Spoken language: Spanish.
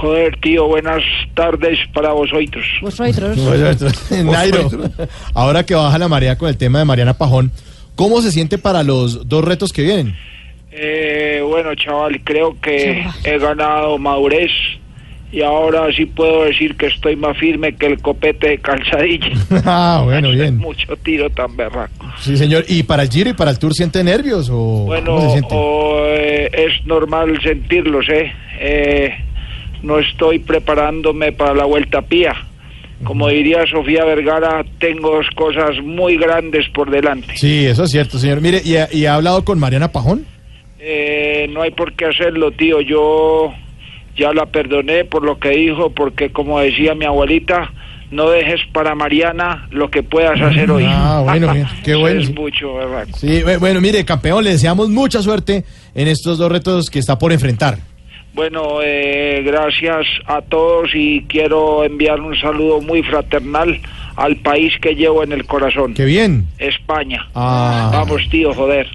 joder, tío, buenas tardes para vosotros. Vosotros. Nairo, ahora que baja la marea con el tema de Mariana Pajón, ¿cómo se siente para los dos retos que vienen? Eh, bueno, chaval, creo que he ganado madurez y ahora sí puedo decir que estoy más firme que el copete de calzadilla. ah, bueno, bien. Mucho tiro tan berraco. Sí, señor. ¿Y para el Giro y para el Tour siente nervios o Bueno, cómo se siente? o, eh, es normal sentirlos, ¿eh? Eh, No estoy preparándome para la vuelta pía. Como diría Sofía Vergara, tengo dos cosas muy grandes por delante. Sí, eso es cierto, señor. Mire, ¿y ha, y ha hablado con Mariana Pajón? Eh, no hay por qué hacerlo, tío. Yo ya la perdoné por lo que dijo, porque como decía mi abuelita, no dejes para Mariana lo que puedas hacer hoy. Ah, bueno. Qué bueno. Es mucho, ¿verdad? Sí, bu- bueno, mire, campeón, le deseamos mucha suerte en estos dos retos que está por enfrentar. Bueno, eh, gracias a todos y quiero enviar un saludo muy fraternal al país que llevo en el corazón, Qué bien. España. Ah. Vamos, tío, joder.